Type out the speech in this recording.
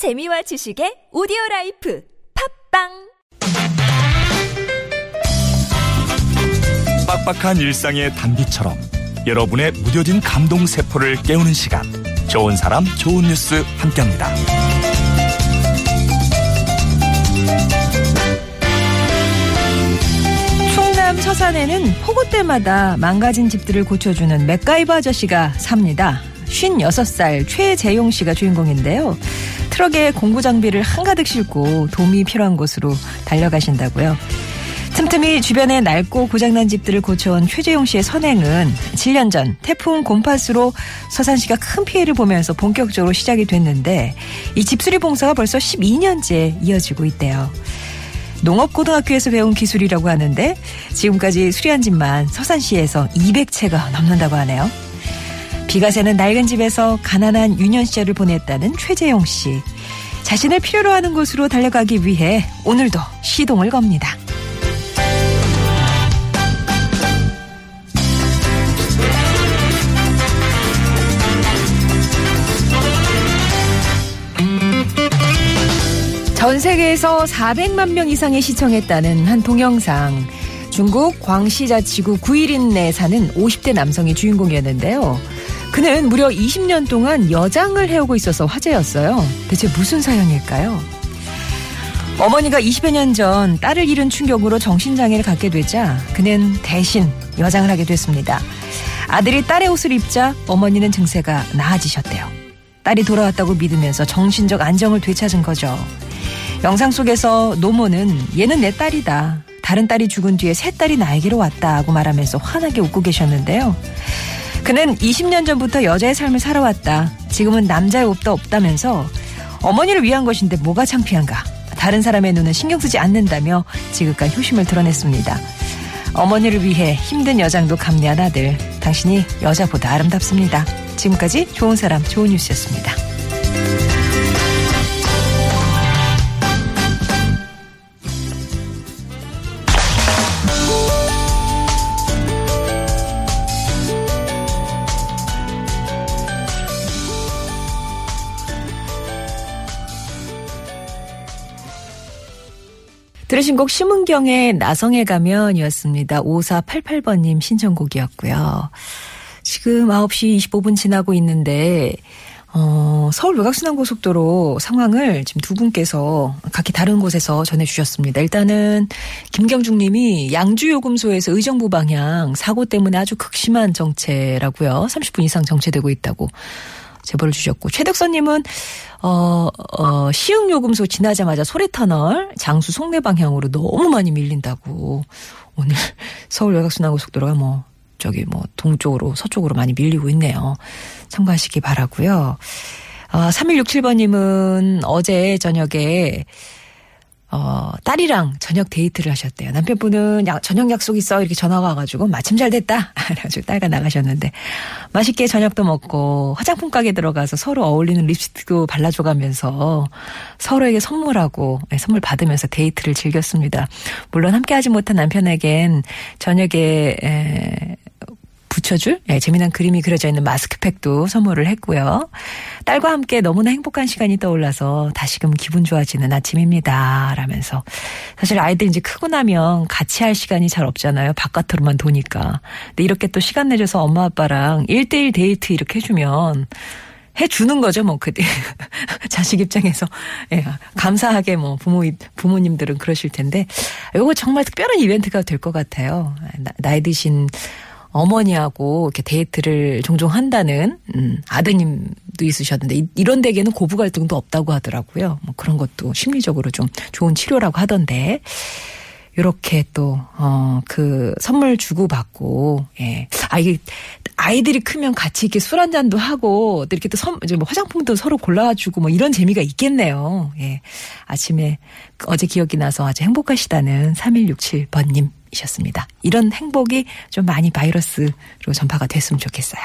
재미와 지식의 오디오 라이프 팟빵 빡빡한 일상의 단비처럼 여러분의 무뎌진 감동 세포를 깨우는 시간 좋은 사람 좋은 뉴스 함께합니다. 충남 서산에는 폭우 때마다 망가진 집들을 고쳐주는 맥가이버 아저씨가 삽니다. 56살 최재용 씨가 주인공인데요. 트럭에 공구 장비를 한가득 싣고 도움이 필요한 곳으로 달려가신다고요. 틈틈이 주변에 낡고 고장난 집들을 고쳐온 최재용 씨의 선행은 7년 전 태풍 곰파스로 서산시가 큰 피해를 보면서 본격적으로 시작이 됐는데 이 집수리 봉사가 벌써 12년째 이어지고 있대요. 농업고등학교에서 배운 기술이라고 하는데 지금까지 수리한 집만 서산시에서 200채가 넘는다고 하네요. 비가 새는 낡은 집에서 가난한 유년 시절을 보냈다는 최재용 씨. 자신을 필요로 하는 곳으로 달려가기 위해 오늘도 시동을 겁니다. 전 세계에서 400만 명 이상이 시청했다는 한 동영상. 중국 광시자치구 구일인내 사는 50대 남성이 주인공이었는데요. 그는 무려 20년 동안 여장을 해오고 있어서 화제였어요. 대체 무슨 사연일까요? 어머니가 20여 년 전 딸을 잃은 충격으로 정신장애를 갖게 되자 그는 대신 여장을 하게 됐습니다. 아들이 딸의 옷을 입자 어머니는 증세가 나아지셨대요. 딸이 돌아왔다고 믿으면서 정신적 안정을 되찾은 거죠. 영상 속에서 노모는 얘는 내 딸이다. 다른 딸이 죽은 뒤에 새 딸이 나에게로 왔다고 말하면서 환하게 웃고 계셨는데요. 그는 20년 전부터 여자의 삶을 살아왔다. 지금은 남자의 옷도 없다면서 어머니를 위한 것인데 뭐가 창피한가. 다른 사람의 눈은 신경 쓰지 않는다며 지극한 효심을 드러냈습니다. 어머니를 위해 힘든 여장도 감내한 아들. 당신이 여자보다 아름답습니다. 지금까지 좋은 사람, 좋은 뉴스였습니다. 들으신 곡 심은경의 나성에 가면이었습니다. 5488번님 신청곡이었고요. 지금 9시 25분 지나고 있는데 어, 서울 외곽순환고속도로 상황을 지금 두 분께서 각기 다른 곳에서 전해주셨습니다. 일단은 김경중 님이 양주요금소에서 의정부 방향 사고 때문에 아주 극심한 정체라고요. 30분 이상 정체되고 있다고 제보를 주셨고 최덕선님은 어, 어, 시흥요금소 지나자마자 소래터널 장수 송내 방향으로 너무 많이 밀린다고 오늘 서울 외곽순환고속도로가 뭐 저기 뭐 동쪽으로 서쪽으로 많이 밀리고 있네요. 참고하시기 바라고요. 어, 3167번님은 어제 저녁에 어, 딸이랑 저녁 데이트를 하셨대요. 남편분은 야, 저녁 약속 있어 이렇게 전화가 와가지고 마침 잘 됐다. 그래가지고 딸과 나가셨는데 맛있게 저녁도 먹고 화장품 가게 들어가서 서로 어울리는 립스틱도 발라줘가면서 서로에게 선물하고 네, 선물 받으면서 데이트를 즐겼습니다. 물론 함께하지 못한 남편에겐 저녁에 에, 붙여줄 네, 재미난 그림이 그려져 있는 마스크팩도 선물을 했고요. 딸과 함께 너무나 행복한 시간이 떠올라서 다시금 기분 좋아지는 아침입니다. 라면서 사실 아이들 이제 크고 나면 같이 할 시간이 잘 없잖아요. 바깥으로만 도니까. 근데 이렇게 또 시간 내줘서 엄마 아빠랑 1대1 데이트 이렇게 해주면 해주는 거죠, 뭐, 그, 자식 입장에서. 예, 감사하게 뭐, 부모, 부모님들은 그러실 텐데, 이거 정말 특별한 이벤트가 될 것 같아요. 나이 드신 어머니하고 이렇게 데이트를 종종 한다는 음, 아드님도 있으셨는데 이, 런 댁에는 고부 갈등도 없다고 하더라고요. 뭐 그런 것도 심리적으로 좀 좋은 치료라고 하던데 이렇게 또 어 그 선물 주고 받고 예. 아 이게 아이들이 크면 같이 이렇게 술 한 잔도 하고 또 이렇게 또 선, 뭐 화장품도 서로 골라주고 뭐 이런 재미가 있겠네요. 예. 아침에 어제 기억이 나서 아주 행복하시다는 3167번님 이셨습니다. 이런 행복이 좀 많이 바이러스로 전파가 됐으면 좋겠어요.